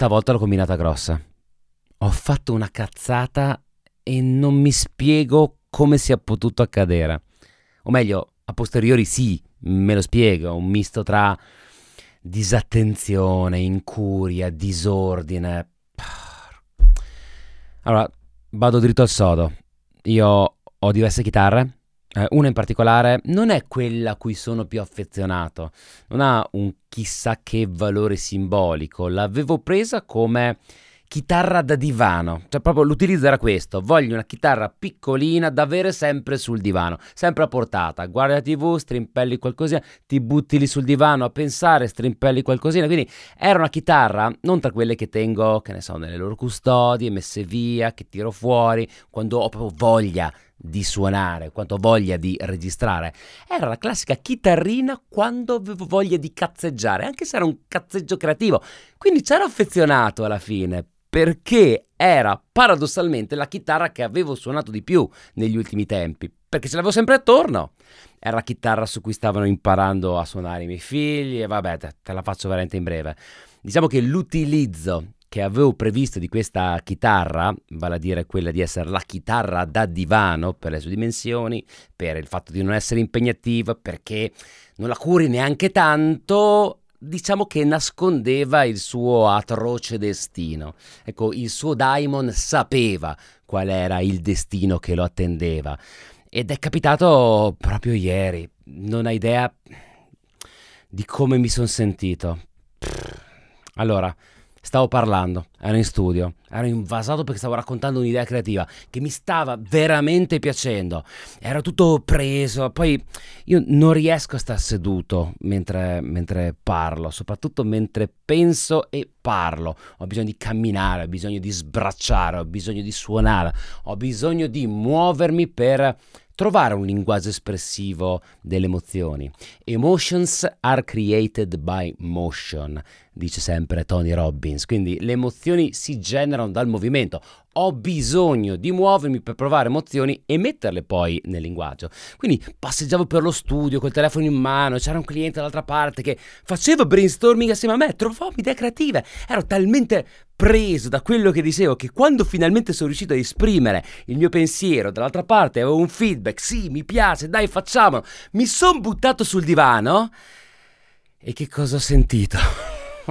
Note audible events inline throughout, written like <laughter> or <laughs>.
stavolta l'ho combinata grossa. Ho fatto una cazzata e non mi spiego come sia potuto accadere. O meglio, a posteriori sì, me lo spiego, un misto tra disattenzione, incuria, disordine. Allora, vado dritto al sodo. Io ho diverse chitarre. Eh, una in particolare non è quella a cui sono più affezionato, non ha un chissà che valore simbolico. L'avevo presa come chitarra da divano, cioè proprio l'utilizzo era questo, voglio una chitarra piccolina da avere sempre sul divano, sempre a portata, guardi la tv, strimpelli qualcosina, ti butti lì sul divano a pensare, strimpelli qualcosina, quindi era una chitarra non tra quelle che tengo, che ne so, nelle loro custodie, messe via, che tiro fuori, quando ho proprio voglia di suonare, quanto voglia di registrare. Era la classica chitarrina quando avevo voglia di cazzeggiare, anche se era un cazzeggio creativo. Quindi c'ero affezionato alla fine, perché era paradossalmente la chitarra che avevo suonato di più negli ultimi tempi, perché ce l'avevo sempre attorno. Era la chitarra su cui stavano imparando a suonare i miei figli e vabbè, te, te la faccio veramente in breve. Diciamo che l'utilizzo che avevo previsto di questa chitarra, vale a dire quella di essere la chitarra da divano per le sue dimensioni, per il fatto di non essere impegnativa, perché non la curi neanche tanto, diciamo che nascondeva il suo atroce destino. Ecco, il suo daimon sapeva qual era il destino che lo attendeva. Ed è capitato proprio ieri. Non hai idea di come mi sono sentito. Allora, Stavo parlando, ero in studio, ero invasato perché stavo raccontando un'idea creativa che mi stava veramente piacendo. Ero tutto preso, poi io non riesco a stare seduto mentre, mentre parlo, soprattutto mentre penso e parlo. Ho bisogno di camminare, ho bisogno di sbracciare, ho bisogno di suonare, ho bisogno di muovermi per trovare un linguaggio espressivo delle emozioni. Emotions are created by motion, dice sempre Tony Robbins, quindi le emozioni si generano dal movimento. Ho bisogno di muovermi per provare emozioni e metterle poi nel linguaggio. Quindi passeggiavo per lo studio col telefono in mano, c'era un cliente dall'altra parte che faceva brainstorming assieme a me, trovavo idee creative. Ero talmente preso da quello che dicevo che quando finalmente sono riuscito a esprimere il mio pensiero, dall'altra parte avevo un feedback, sì, mi piace, dai, facciamolo. Mi sono buttato sul divano e che cosa ho sentito?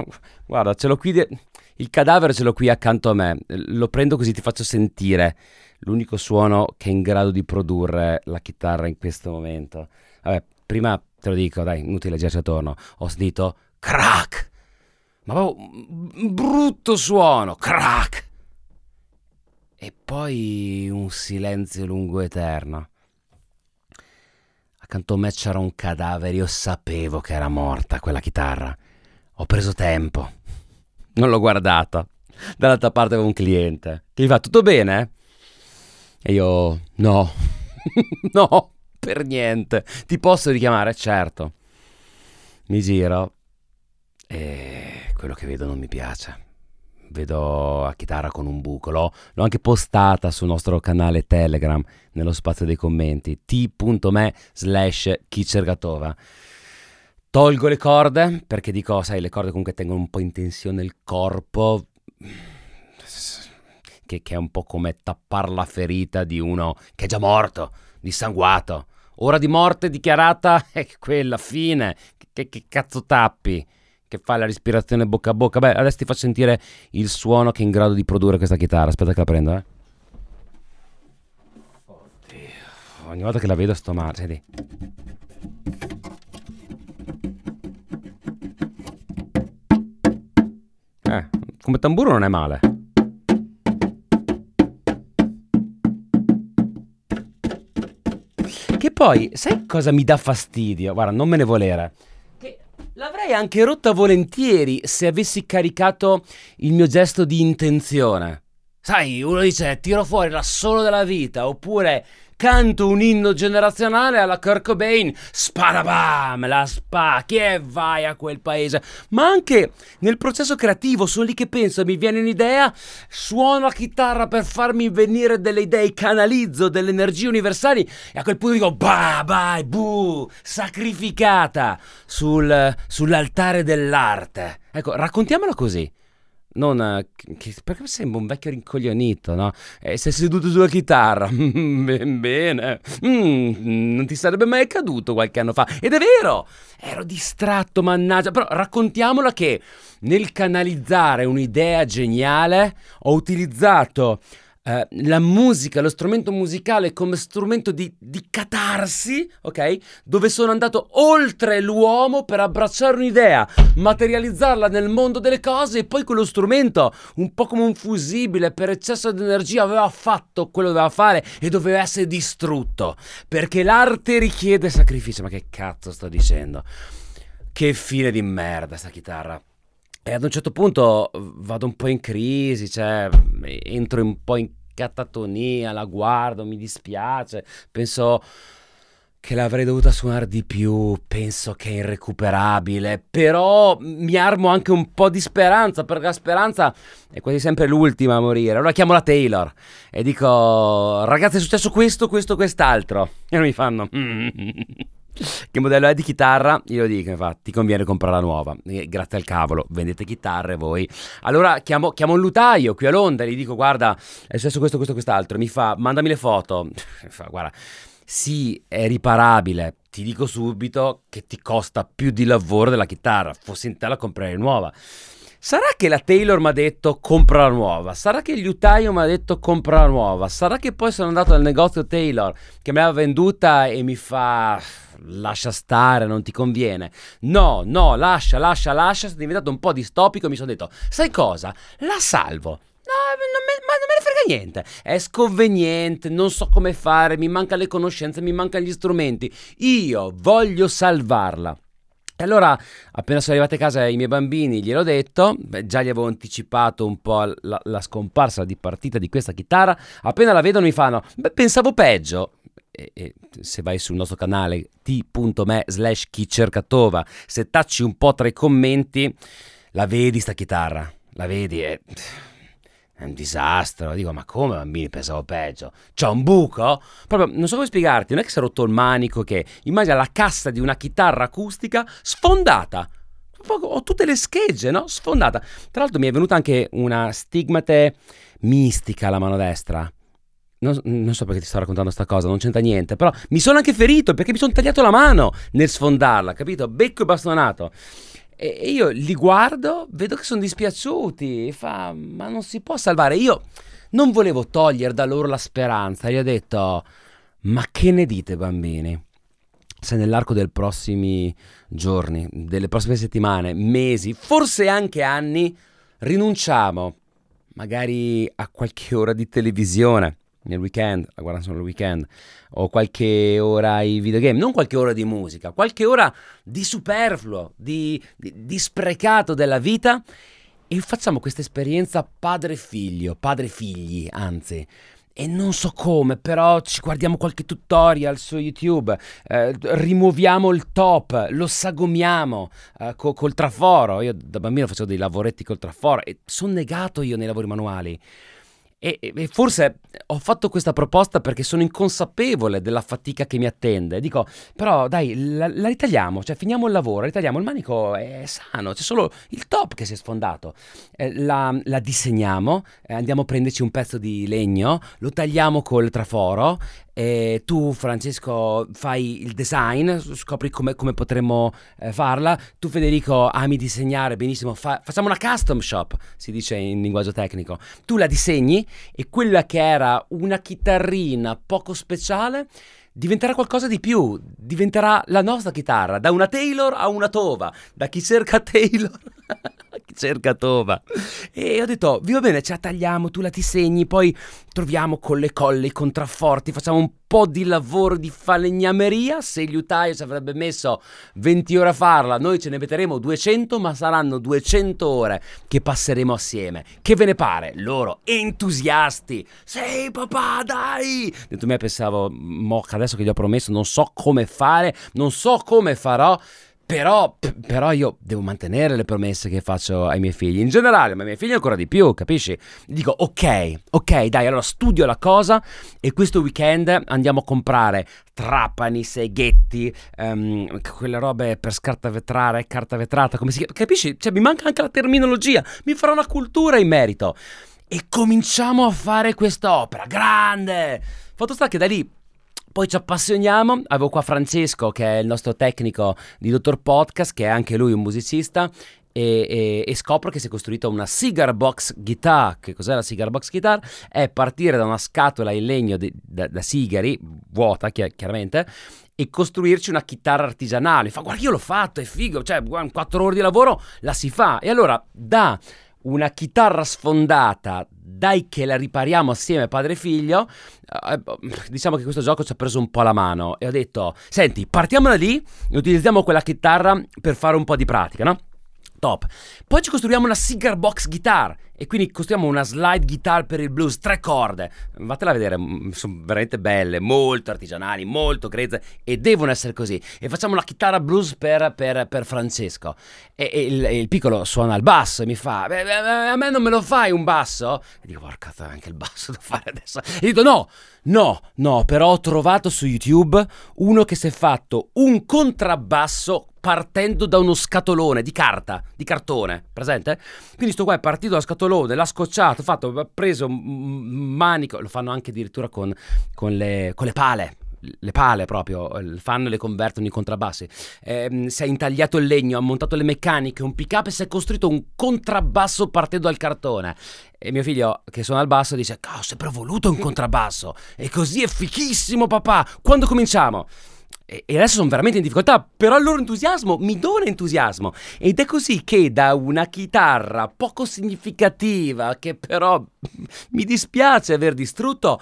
<laughs> Guarda, ce l'ho qui, de- il cadavere ce l'ho qui accanto a me, lo prendo così ti faccio sentire l'unico suono che è in grado di produrre la chitarra in questo momento. Vabbè, prima te lo dico, dai, inutile girarci attorno, ho sentito crack ma proprio un brutto suono, crack! E poi un silenzio lungo eterno. Accanto a me c'era un cadavere, io sapevo che era morta quella chitarra. Ho preso tempo, non l'ho guardata. Dall'altra parte avevo un cliente che gli fa tutto bene? E io no, <laughs> no, per niente. Ti posso richiamare? Certo. Mi giro e quello che vedo non mi piace. Vedo a chitarra con un buco. L'ho, l'ho anche postata sul nostro canale Telegram nello spazio dei commenti t.me slash chicergatova. Tolgo le corde perché dico, sai, le corde comunque tengono un po' in tensione il corpo. Che, che è un po' come tappare la ferita di uno che è già morto, dissanguato. Ora di morte dichiarata <laughs> è quella, fine. Che, che cazzo tappi? che fa la respirazione bocca a bocca. Beh, adesso ti faccio sentire il suono che è in grado di produrre questa chitarra. Aspetta che la prendo, eh. Oddio, ogni volta che la vedo sto male, senti. Eh, come tamburo non è male. Che poi, sai cosa mi dà fastidio? Guarda, non me ne volere. L'avrei anche rotta volentieri se avessi caricato il mio gesto di intenzione. Sai, uno dice tiro fuori l'assolo della vita, oppure canto un inno generazionale alla Kurt Cobain, sparabam, la spacchi e vai a quel paese. Ma anche nel processo creativo, sono lì che penso, mi viene un'idea, suono la chitarra per farmi venire delle idee, canalizzo delle energie universali e a quel punto dico, bah, bah, buh, sacrificata sul, sull'altare dell'arte. Ecco, raccontiamola così. Non, che, perché sembra un vecchio rincoglionito, no? E sei seduto sulla chitarra, <laughs> bene, mm, non ti sarebbe mai accaduto qualche anno fa. Ed è vero, ero distratto, mannaggia, però raccontiamola che nel canalizzare un'idea geniale ho utilizzato eh, la musica, lo strumento musicale come strumento di, di catarsi, ok? Dove sono andato oltre l'uomo per abbracciare un'idea, materializzarla nel mondo delle cose e poi quello strumento, un po' come un fusibile per eccesso di energia, aveva fatto quello che doveva fare e doveva essere distrutto. Perché l'arte richiede sacrificio. Ma che cazzo sto dicendo? Che fine di merda sta chitarra. E ad un certo punto vado un po' in crisi, cioè entro un po' in catatonia, la guardo, mi dispiace, penso che l'avrei dovuta suonare di più, penso che è irrecuperabile, però mi armo anche un po' di speranza, perché la speranza è quasi sempre l'ultima a morire. Allora chiamo la Taylor e dico, ragazzi è successo questo, questo, quest'altro. E mi fanno... <laughs> che modello è di chitarra? Io dico, infatti, ti conviene comprare la nuova. E grazie al cavolo, vendete chitarre voi. Allora chiamo, chiamo un lutaio qui a Londra, gli dico, guarda, è successo questo, questo, quest'altro. Mi fa, mandami le foto. <laughs> Mi fa, guarda, sì, è riparabile. Ti dico subito che ti costa più di lavoro della chitarra. Fossi in te la comprerei nuova. Sarà che la Taylor mi ha detto compra la nuova? Sarà che il liutaio mi ha detto compra la nuova? Sarà che poi sono andato al negozio Taylor che me l'aveva venduta e mi fa lascia stare, non ti conviene. No, no, lascia, lascia, lascia. Sono diventato un po' distopico e mi sono detto, sai cosa? La salvo. No, non me, ma non me ne frega niente. È sconveniente, non so come fare, mi mancano le conoscenze, mi mancano gli strumenti. Io voglio salvarla. E allora, appena sono arrivati a casa i miei bambini, gliel'ho detto, beh, già gli avevo anticipato un po' la, la, scomparsa di partita di questa chitarra, appena la vedono mi fanno, beh, pensavo peggio. E, e se vai sul nostro canale t.me slash chi cerca tova, se tacci un po' tra i commenti, la vedi sta chitarra, la vedi e è un disastro. Dico, ma come bambini pensavo peggio? C'ha un buco? Proprio, non so come spiegarti, non è che si è rotto il manico che immagina la cassa di una chitarra acustica sfondata. Ho tutte le schegge, no? Sfondata. Tra l'altro mi è venuta anche una stigmate mistica alla mano destra. Non, non, so perché ti sto raccontando questa cosa, non c'entra niente, però mi sono anche ferito perché mi sono tagliato la mano nel sfondarla, capito? Becco e bastonato. E io li guardo, vedo che sono dispiaciuti, fa, ma non si può salvare. Io non volevo togliere da loro la speranza, gli ho detto, ma che ne dite bambini? Se nell'arco dei prossimi giorni, delle prossime settimane, mesi, forse anche anni, rinunciamo magari a qualche ora di televisione, nel weekend, la guardano solo il weekend, o qualche ora ai videogame, non qualche ora di musica, qualche ora di superfluo, di, di, di sprecato della vita e facciamo questa esperienza padre-figlio, padre-figli, anzi. E non so come, però ci guardiamo qualche tutorial su YouTube, eh, rimuoviamo il top, lo sagomiamo eh, co- col traforo. Io da bambino facevo dei lavoretti col traforo e sono negato io nei lavori manuali. E, e, forse ho fatto questa proposta perché sono inconsapevole della fatica che mi attende. Dico, però dai, la, la ritagliamo, cioè finiamo il lavoro, ritagliamo, il manico è sano, c'è solo il top che si è sfondato. Eh, la, la, disegniamo, eh, andiamo a prenderci un pezzo di legno, lo tagliamo col traforo e tu Francesco fai il design, scopri come, come potremmo eh, farla, tu Federico ami disegnare benissimo, fa, facciamo una custom shop, si dice in linguaggio tecnico, tu la disegni e quella che era una chitarrina poco speciale diventerà qualcosa di più, diventerà la nostra chitarra, da una Taylor a una Tova, da chi cerca Taylor <laughs> cerca Tova. E ho detto, vi va bene, ce la tagliamo, tu la ti segni, poi troviamo con le colle i contrafforti, facciamo un po' di lavoro di falegnameria, se liutaio ci avrebbe messo 20 ore a farla, noi ce ne metteremo 200, ma saranno 200 ore che passeremo assieme. Che ve ne pare? Loro entusiasti. Sì, papà, dai! Dentro me pensavo, mocca, adesso che gli ho promesso, non so come fare, non so come farò Però, però, io devo mantenere le promesse che faccio ai miei figli. In generale, ma ai miei figli ancora di più, capisci? Dico, ok, ok, dai, allora studio la cosa e questo weekend andiamo a comprare trapani, seghetti, um, quelle robe per scarta vetrare, carta vetrata, come si chiama? Capisci? Cioè, mi manca anche la terminologia, mi farà una cultura in merito. E cominciamo a fare quest'opera, grande! Fatto sta che da lì poi ci appassioniamo, avevo qua Francesco che è il nostro tecnico di Dottor Podcast, che è anche lui un musicista, e, e, e, scopro che si è costruita una cigar box guitar. Che cos'è la cigar box guitar? È partire da una scatola in legno di, da, da, sigari, vuota chiaramente, e costruirci una chitarra artigianale. Fa, guarda, io l'ho fatto, è figo, cioè, quattro ore di lavoro la si fa. E allora, da una chitarra sfondata, dai che la ripariamo assieme padre e figlio, eh, diciamo che questo gioco ci ha preso un po' la mano e ho detto, senti, partiamo da lì e utilizziamo quella chitarra per fare un po' di pratica, no? Top. Poi ci costruiamo una cigar box guitar e quindi costruiamo una slide guitar per il blues, tre corde. Vatela a vedere, sono veramente belle, molto artigianali, molto grezze e devono essere così. E facciamo la chitarra blues per, per, per Francesco. E, e, il, il, piccolo suona il basso e mi fa, a me non me lo fai un basso? E dico, porca anche il basso <laughs> da fare adesso. E dico, no, no, no, però ho trovato su YouTube uno che si è fatto un contrabbasso partendo da uno scatolone di carta, di cartone, presente? Quindi sto qua è partito da scatolone, l'ha scocciato, fatto, ha preso un manico, lo fanno anche addirittura con, con, le, con le pale, le pale proprio, fanno e le convertono in contrabbassi. Eh, si è intagliato il legno, ha montato le meccaniche, un pick up e si è costruito un contrabbasso partendo dal cartone. E mio figlio, che suona al basso, dice: oh, ho sempre voluto un contrabbasso. E così è fichissimo, papà. Quando cominciamo? E adesso sono veramente in difficoltà, però il loro entusiasmo mi dona entusiasmo. Ed è così che da una chitarra poco significativa, che però <laughs> mi dispiace aver distrutto,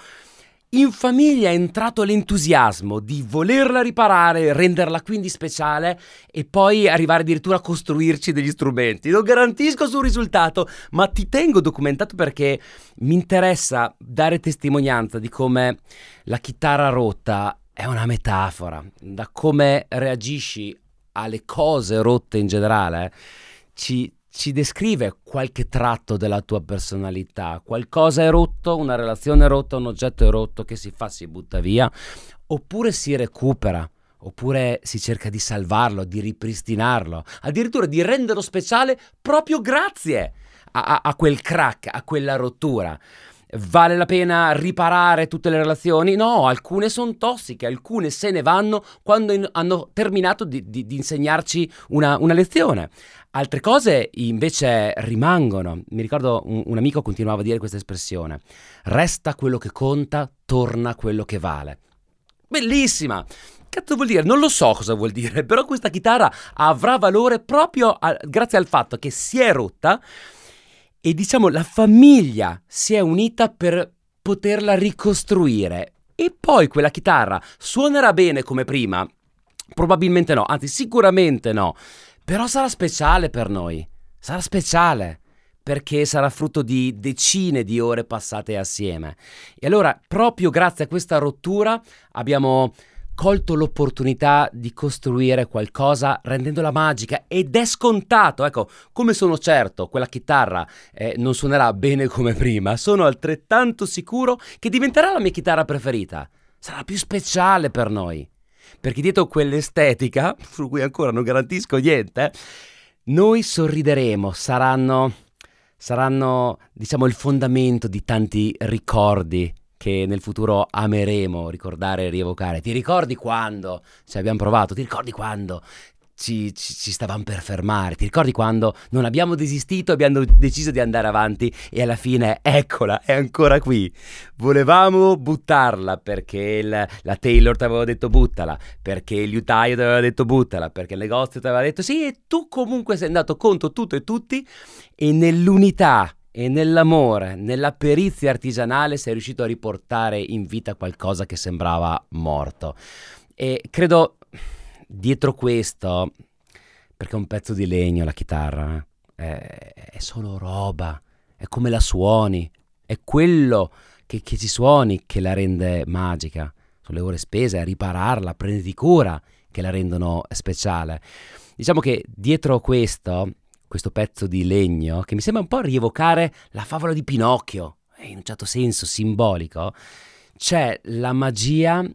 in famiglia è entrato l'entusiasmo di volerla riparare, renderla quindi speciale e poi arrivare addirittura a costruirci degli strumenti. Non garantisco sul risultato, ma ti tengo documentato perché mi interessa dare testimonianza di come la chitarra rotta è una metafora, da come reagisci alle cose rotte in generale, ci, ci descrive qualche tratto della tua personalità. Qualcosa è rotto, una relazione è rotta, un oggetto è rotto, che si fa? Si butta via, oppure si recupera oppure si cerca di salvarlo, di ripristinarlo, addirittura di renderlo speciale proprio grazie a, a, a quel crack, a quella rottura. Vale la pena riparare tutte le relazioni? No, alcune sono tossiche, alcune se ne vanno quando in- hanno terminato di, di, di insegnarci una, una, lezione. Altre cose invece rimangono. Mi ricordo un, un amico continuava a dire questa espressione. Resta quello che conta, torna quello che vale. Bellissima! cazzo vuol dire? Non lo so cosa vuol dire, però questa chitarra avrà valore proprio a, grazie al fatto che si è rotta e diciamo la famiglia si è unita per poterla ricostruire. E poi quella chitarra suonerà bene come prima? Probabilmente no, anzi sicuramente no, però sarà speciale per noi, sarà speciale perché sarà frutto di decine di ore passate assieme. E allora, proprio grazie a questa rottura, abbiamo colto l'opportunità di costruire qualcosa rendendola magica ed è scontato, ecco, come sono certo quella chitarra eh, non suonerà bene come prima, sono altrettanto sicuro che diventerà la mia chitarra preferita, sarà più speciale per noi, perché dietro quell'estetica, <laughs> su cui ancora non garantisco niente, noi sorrideremo, saranno, saranno diciamo il fondamento di tanti ricordi che nel futuro ameremo ricordare e rievocare. Ti ricordi quando ci abbiamo provato? Ti ricordi quando ci, ci, ci, stavamo per fermare. Ti ricordi quando non abbiamo desistito, abbiamo deciso di andare avanti e alla fine, eccola, è ancora qui. Volevamo buttarla perché il, la Taylor ti aveva detto buttala, perché il liutaio ti aveva detto buttala, perché il negozio ti aveva detto sì e tu comunque sei andato contro tutto e tutti e nell'unità e nell'amore, nella perizia artigianale sei riuscito a riportare in vita qualcosa che sembrava morto. E credo dietro questo, perché un pezzo di legno la chitarra, è, è solo roba, è come la suoni, è quello che, che ci suoni che la rende magica. Sono le ore spese a ripararla, a prenderti cura che la rendono speciale. Diciamo che dietro questo, questo pezzo di legno, che mi sembra un po' rievocare la favola di Pinocchio, in un certo senso simbolico, c'è la magia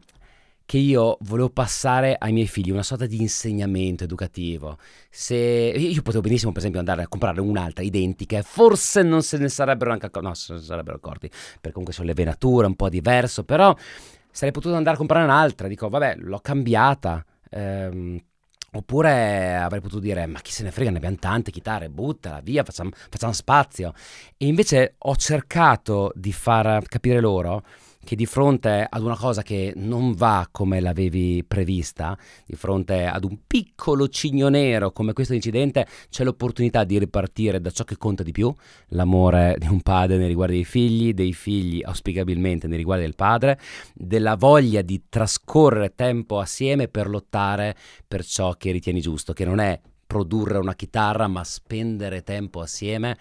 che io volevo passare ai miei figli, una sorta di insegnamento educativo. Se io potevo benissimo, per esempio, andare a comprare un'altra identica, forse non se ne sarebbero anche accorti, no, se ne sarebbero accorti, perché comunque sono le venature, un po' diverso, però sarei potuto andare a comprare un'altra, dico, vabbè, l'ho cambiata. Ehm, Oppure avrei potuto dire, ma chi se ne frega, ne abbiamo tante chitarre, buttala via, facciamo, facciamo spazio. E invece ho cercato di far capire loro che di fronte ad una cosa che non va come l'avevi prevista, di fronte ad un piccolo cigno nero come questo incidente, c'è l'opportunità di ripartire da ciò che conta di più, l'amore di un padre nei riguardi dei figli, dei figli auspicabilmente nei riguardi del padre, della voglia di trascorrere tempo assieme per lottare per ciò che ritieni giusto, che non è produrre una chitarra, ma spendere tempo assieme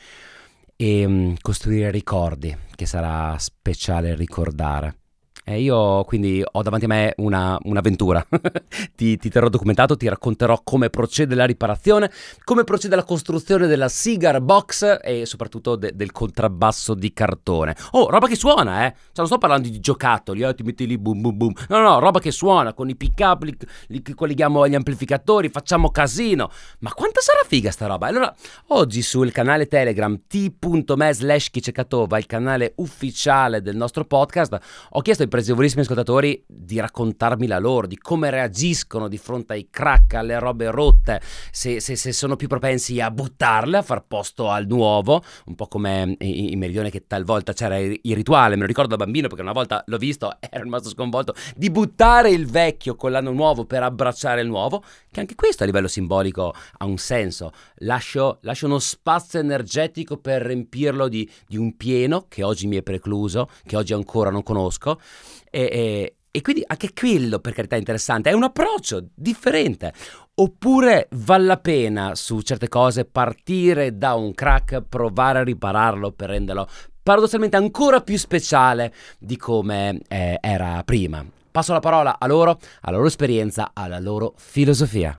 e um, costruire ricordi che sarà speciale ricordare. E io quindi ho davanti a me una, un'avventura. <laughs> ti, ti, terrò documentato, ti racconterò come procede la riparazione, come procede la costruzione della cigar box e soprattutto de, del contrabbasso di cartone. Oh, roba che suona, eh! Cioè, non sto parlando di giocattoli, eh, ti metti lì boom boom boom. No, no, roba che suona con i pick up, li, li colleghiamo agli amplificatori, facciamo casino. Ma quanta sarà figa sta roba? Allora, oggi sul canale Telegram t.me slash il canale ufficiale del nostro podcast, ho chiesto ai pregevolissimi ascoltatori di raccontarmi la loro, di come reagiscono di fronte ai crack, alle robe rotte, se, se, se sono più propensi a buttarle, a far posto al nuovo, un po' come in, in Meridione che talvolta c'era il, il, rituale, me lo ricordo da bambino perché una volta l'ho visto, <laughs> ero rimasto sconvolto, di buttare il vecchio con l'anno nuovo per abbracciare il nuovo, che anche questo a livello simbolico ha un senso. Lascio, lascio uno spazio energetico per riempirlo di, di un pieno che oggi mi è precluso, che oggi ancora non conosco e, e, e quindi anche quello, per carità, è interessante. È un approccio differente. Oppure vale la pena su certe cose partire da un crack, provare a ripararlo per renderlo paradossalmente ancora più speciale di come eh, era prima. Passo la parola a loro, alla loro esperienza, alla loro filosofia.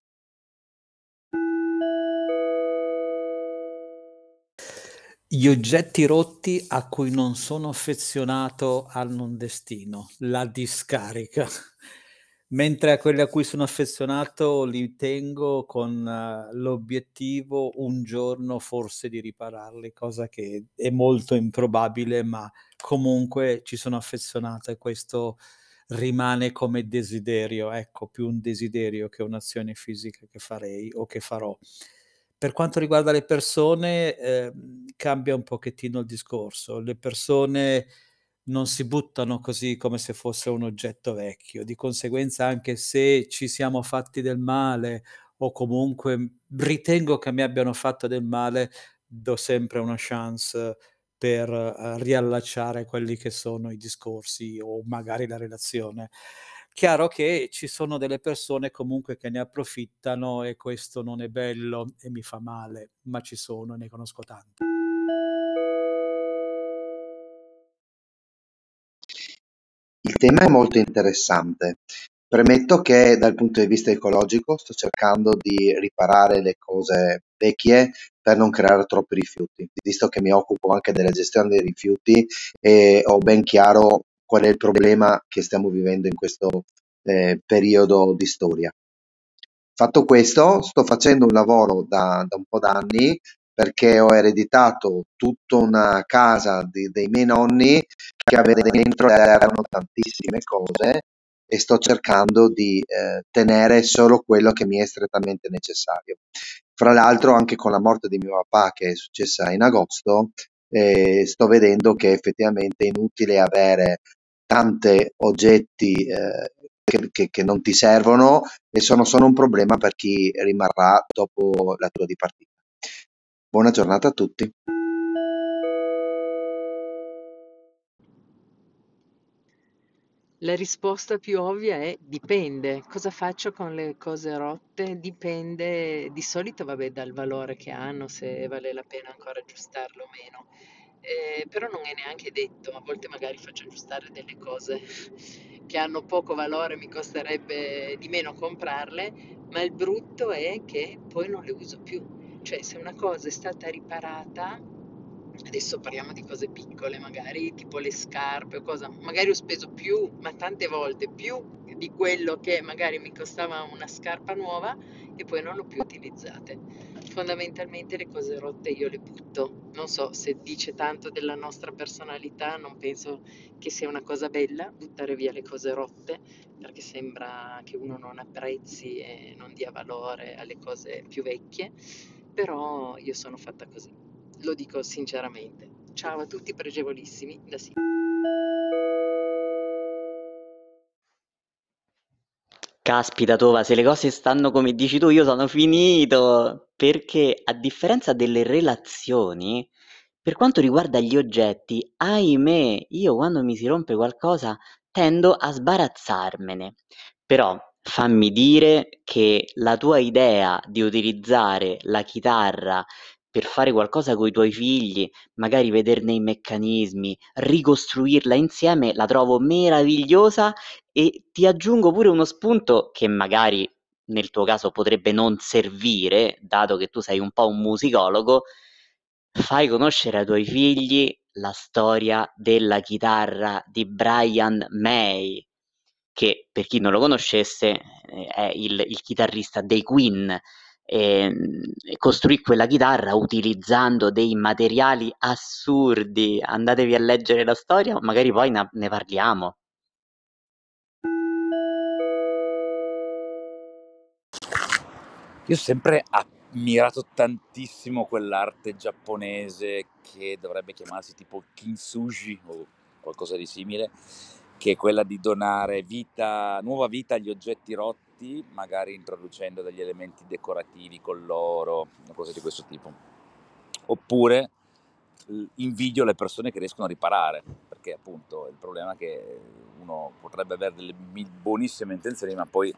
Gli oggetti rotti a cui non sono affezionato hanno un destino, la discarica, <laughs> mentre a quelli a cui sono affezionato li tengo con uh, l'obiettivo un giorno forse di ripararli, cosa che è molto improbabile, ma comunque ci sono affezionato e questo rimane come desiderio, ecco, più un desiderio che un'azione fisica che farei o che farò. Per quanto riguarda le persone, ehm, cambia un pochettino il discorso. Le persone non si buttano così come se fosse un oggetto vecchio. Di conseguenza, anche se ci siamo fatti del male o comunque ritengo che mi abbiano fatto del male, do sempre una chance per uh, riallacciare quelli che sono i discorsi o magari la relazione. Chiaro che ci sono delle persone comunque che ne approfittano e questo non è bello e mi fa male, ma ci sono, ne conosco tanti. Il tema è molto interessante. Premetto che dal punto di vista ecologico sto cercando di riparare le cose vecchie per non creare troppi rifiuti, visto che mi occupo anche della gestione dei rifiuti e ho ben chiaro qual è il problema che stiamo vivendo in questo eh, periodo di storia. Fatto questo, sto facendo un lavoro da, da un po' d'anni perché ho ereditato tutta una casa di, dei miei nonni che aveva dentro erano tantissime cose e sto cercando di eh, tenere solo quello che mi è strettamente necessario. Fra l'altro anche con la morte di mio papà che è successa in agosto, eh, sto vedendo che effettivamente è inutile avere tanti oggetti eh, che, che, che, non ti servono e sono solo un problema per chi rimarrà dopo la tua dipartita. Buona giornata a tutti. La risposta più ovvia è dipende. Cosa faccio con le cose rotte? Dipende, di solito vabbè dal valore che hanno, se vale la pena ancora aggiustarlo o meno eh, però non è neanche detto, a volte magari faccio aggiustare delle cose <laughs> che hanno poco valore, mi costerebbe di meno comprarle, ma il brutto è che poi non le uso più. Cioè, se una cosa è stata riparata, adesso parliamo di cose piccole, magari tipo le scarpe o cosa, magari ho speso più, ma tante volte più di quello che magari mi costava una scarpa nuova e poi non l'ho più utilizzate. Fondamentalmente le cose rotte io le butto. Non so se dice tanto della nostra personalità, non penso che sia una cosa bella buttare via le cose rotte, perché sembra che uno non apprezzi e non dia valore alle cose più vecchie, però io sono fatta così, lo dico sinceramente. Ciao a tutti pregevolissimi da Silvia. Caspita Tova, se le cose stanno come dici tu, io sono finito! Perché a differenza delle relazioni, per quanto riguarda gli oggetti, ahimè, io quando mi si rompe qualcosa tendo a sbarazzarmene. Però fammi dire che la tua idea di utilizzare la chitarra per fare qualcosa coi tuoi figli, magari vederne i meccanismi, ricostruirla insieme, la trovo meravigliosa e ti aggiungo pure uno spunto che magari nel tuo caso potrebbe non servire, dato che tu sei un po' un musicologo, fai conoscere ai tuoi figli la storia della chitarra di Brian May, che per chi non lo conoscesse è il, il chitarrista dei Queen e, e costruì quella chitarra utilizzando dei materiali assurdi. Andatevi a leggere la storia, magari poi ne, ne parliamo. Io ho sempre ammirato tantissimo quell'arte giapponese che dovrebbe chiamarsi tipo kintsugi o qualcosa di simile, che è quella di donare vita, nuova vita agli oggetti rotti, magari introducendo degli elementi decorativi con l'oro, cose di questo tipo. Oppure invidio le persone che riescono a riparare, perché appunto il problema è che uno potrebbe avere delle buonissime intenzioni, ma poi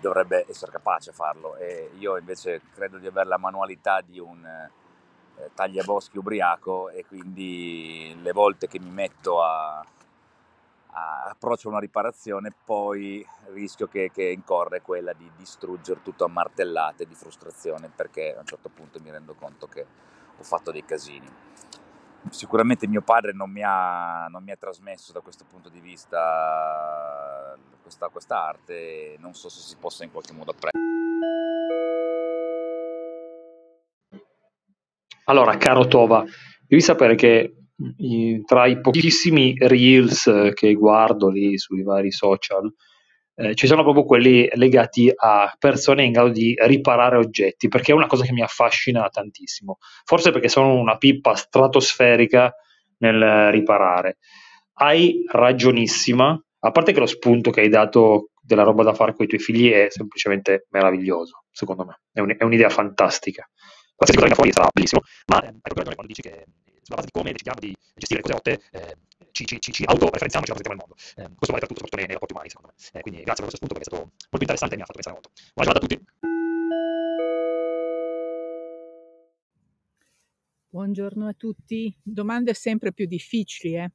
dovrebbe essere capace a farlo e io invece credo di avere la manualità di un eh, tagliaboschi ubriaco e quindi le volte che mi metto a, approccio una riparazione, poi rischio che, che incorre quella di distruggere tutto a martellate di frustrazione perché a un certo punto mi rendo conto che ho fatto dei casini. Sicuramente mio padre non mi ha, non mi ha trasmesso da questo punto di vista questa, questa arte non so se si possa in qualche modo apprendere. Allora, caro Tova, devi sapere che tra i pochissimi reels che guardo lì sui vari social, eh, ci sono proprio quelli legati a persone in grado di riparare oggetti, perché è una cosa che mi affascina tantissimo. Forse perché sono una pippa stratosferica nel riparare. Hai ragionissima, a parte che lo spunto che hai dato della roba da fare con i tuoi figli è semplicemente meraviglioso, secondo me. È, un, è un'idea fantastica. Qualsiasi cosa venga fuori sarà bellissimo, ma hai proprio ragione quando dici che sulla base di come decidiamo di gestire le cose rotte, eh, ci, ci, ci, ci autoreferenziamo e ci rappresentiamo il mondo. Eh, questo vale per tutto, soprattutto nei, nei rapporti umani, secondo me. Eh, quindi grazie per questo spunto perché è stato molto interessante e mi ha fatto pensare molto. Buona giornata a tutti. Buongiorno a tutti. Domande sempre più difficili, eh?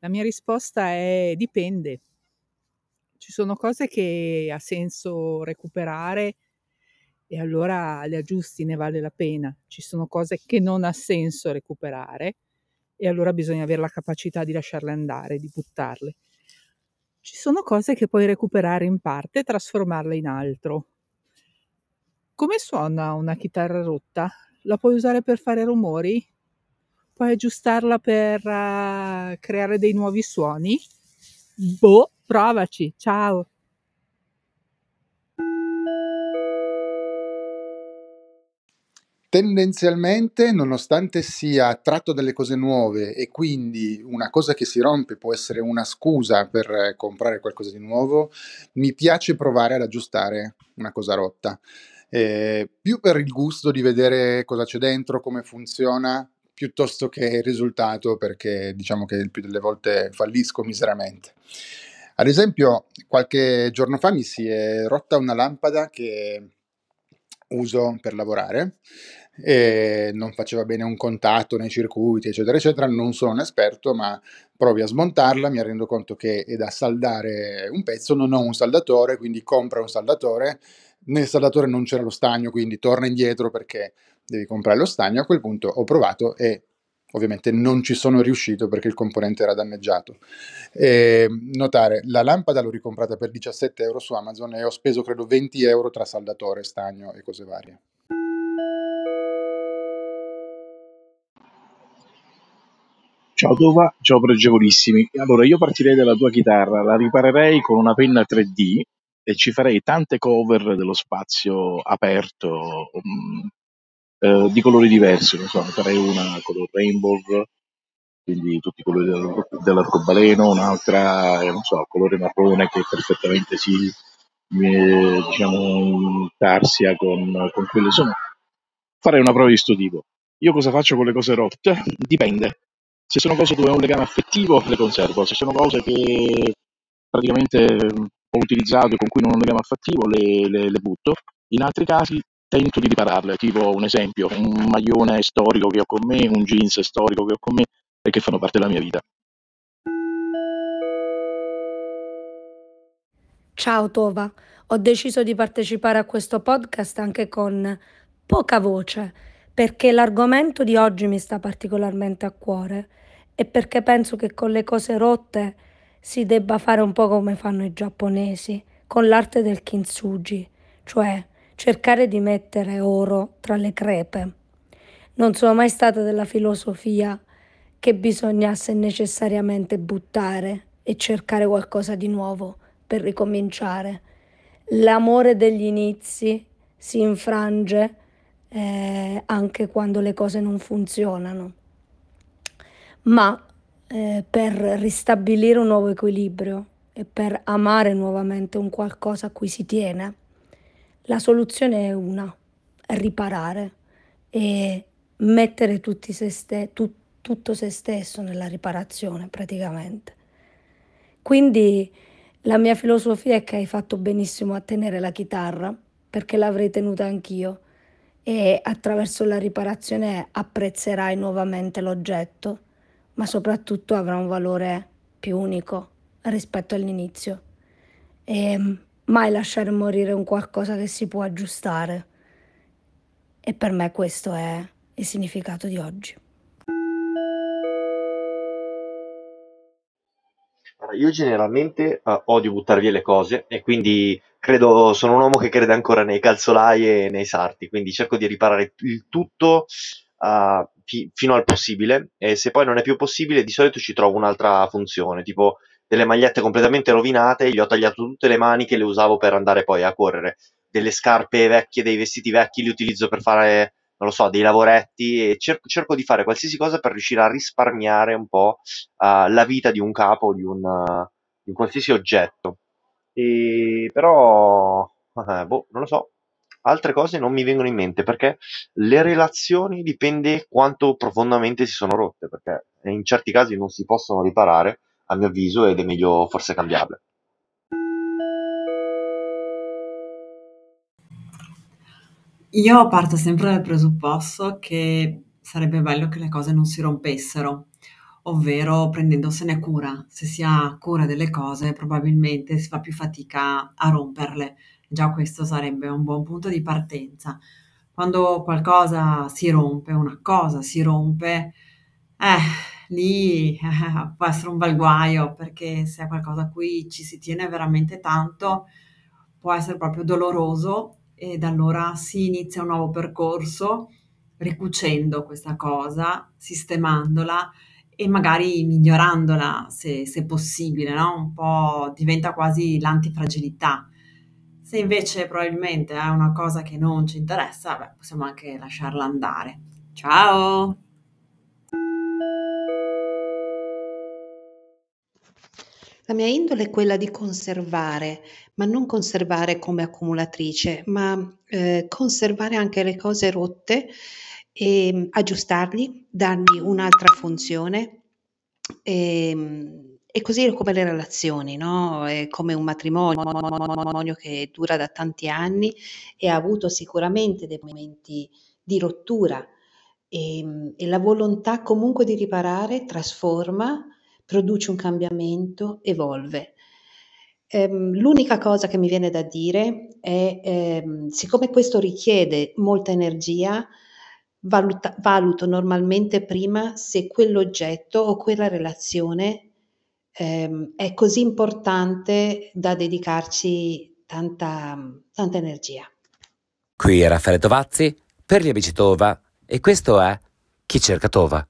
La mia risposta è dipende. Ci sono cose che ha senso recuperare e allora le aggiusti, ne vale la pena. Ci sono cose che non ha senso recuperare e allora bisogna avere la capacità di lasciarle andare, di buttarle. Ci sono cose che puoi recuperare in parte e trasformarle in altro. Come suona una chitarra rotta? La puoi usare per fare rumori? Puoi aggiustarla per uh, creare dei nuovi suoni? Boh, provaci. Ciao. Tendenzialmente, nonostante sia tratto dalle cose nuove e quindi una cosa che si rompe può essere una scusa per comprare qualcosa di nuovo, mi piace provare ad aggiustare una cosa rotta. Eh, più per il gusto di vedere cosa c'è dentro, come funziona, piuttosto che il risultato, perché diciamo che il più delle volte fallisco miseramente. Ad esempio, qualche giorno fa mi si è rotta una lampada che uso per lavorare non faceva bene un contatto nei circuiti, eccetera, eccetera. Non sono un esperto, ma provi a smontarla, mi rendo conto che è da saldare un pezzo, non ho un saldatore, quindi compra un saldatore. Nel saldatore non c'era lo stagno, quindi torna indietro perché devi comprare lo stagno. A quel punto ho provato e ovviamente non ci sono riuscito perché il componente era danneggiato. E, notare, la lampada l'ho ricomprata per 17 euro su Amazon e ho speso credo 20 euro tra saldatore, stagno e cose varie. Ciao Tova, ciao pregevolissimi. Allora, io partirei dalla tua chitarra, la riparerei con una penna 3D e ci farei tante cover dello spazio aperto um, eh, di colori diversi. Non so, farei una color rainbow, quindi tutti i colori dell'arcobaleno, un'altra, eh, non so, colore marrone che perfettamente si, eh, diciamo, tarsia con, con quelle sono. Farei una prova di questo tipo. Io cosa faccio con le cose rotte? Dipende se sono cose dove ho un legame affettivo, le conservo. Se sono cose che praticamente ho utilizzato e con cui non ho un legame affettivo, le, le, le butto. In altri casi tento di ripararle, tipo un esempio, un maglione storico che ho con me, un jeans storico che ho con me e che fanno parte della mia vita. Ciao Tova, ho deciso di partecipare a questo podcast anche con poca voce perché l'argomento di oggi mi sta particolarmente a cuore e perché penso che con le cose rotte si debba fare un po' come fanno i giapponesi, con l'arte del kintsugi, cioè cercare di mettere oro tra le crepe. Non sono mai stata della filosofia che bisognasse necessariamente buttare e cercare qualcosa di nuovo per ricominciare. L'amore degli inizi si infrange eh, anche quando le cose non funzionano ma eh, per ristabilire un nuovo equilibrio e per amare nuovamente un qualcosa a cui si tiene, la soluzione è una, riparare e mettere se ste- tu- tutto se stesso nella riparazione praticamente. Quindi la mia filosofia è che hai fatto benissimo a tenere la chitarra, perché l'avrei tenuta anch'io, e attraverso la riparazione apprezzerai nuovamente l'oggetto ma soprattutto avrà un valore più unico rispetto all'inizio. E mai lasciare morire un qualcosa che si può aggiustare. E per me questo è il significato di oggi. io generalmente uh, odio buttare via le cose e quindi credo, sono un uomo che crede ancora nei calzolai e nei sarti, quindi cerco di riparare il tutto uh, fi- fino al possibile e se poi non è più possibile di solito ci trovo un'altra funzione, tipo delle magliette completamente rovinate, gli ho tagliato tutte le maniche, le usavo per andare poi a correre, delle scarpe vecchie, dei vestiti vecchi li utilizzo per fare, non lo so, dei lavoretti e cerco, cerco di fare qualsiasi cosa per riuscire a risparmiare un po' uh, la vita di un capo, di un, uh, di un qualsiasi oggetto. E però, eh, boh, non lo so, altre cose non mi vengono in mente perché le relazioni dipende quanto profondamente si sono rotte, perché in certi casi non si possono riparare, a mio avviso, ed è meglio forse cambiarle. Io parto sempre dal presupposto che sarebbe bello che le cose non si rompessero, ovvero prendendosene cura. Se si ha cura delle cose, probabilmente si fa più fatica a romperle già questo sarebbe un buon punto di partenza. Quando qualcosa si rompe, una cosa si rompe, eh, lì <laughs> può essere un bel guaio perché se è qualcosa a cui ci si tiene veramente tanto, può essere proprio doloroso ed allora si inizia un nuovo percorso ricucendo questa cosa, sistemandola e magari migliorandola se, se possibile, no? Un po' diventa quasi l'antifragilità se invece probabilmente è una cosa che non ci interessa, beh, possiamo anche lasciarla andare. Ciao! La mia indole è quella di conservare, ma non conservare come accumulatrice, ma eh, conservare anche le cose rotte e aggiustarli, dargli un'altra funzione. E, ehm, e così come le relazioni, no? È come un matrimonio, che dura da tanti anni e ha avuto sicuramente dei momenti di rottura e, e la volontà comunque di riparare trasforma, produce un cambiamento, evolve. Ehm, l'unica cosa che mi viene da dire è, ehm, siccome questo richiede molta energia, valuta- valuto normalmente prima se quell'oggetto o quella relazione ehm, è così importante da dedicarci tanta, tanta energia. Qui è Raffaele Tovazzi per gli Amici Tova e questo è Chi cerca Tova.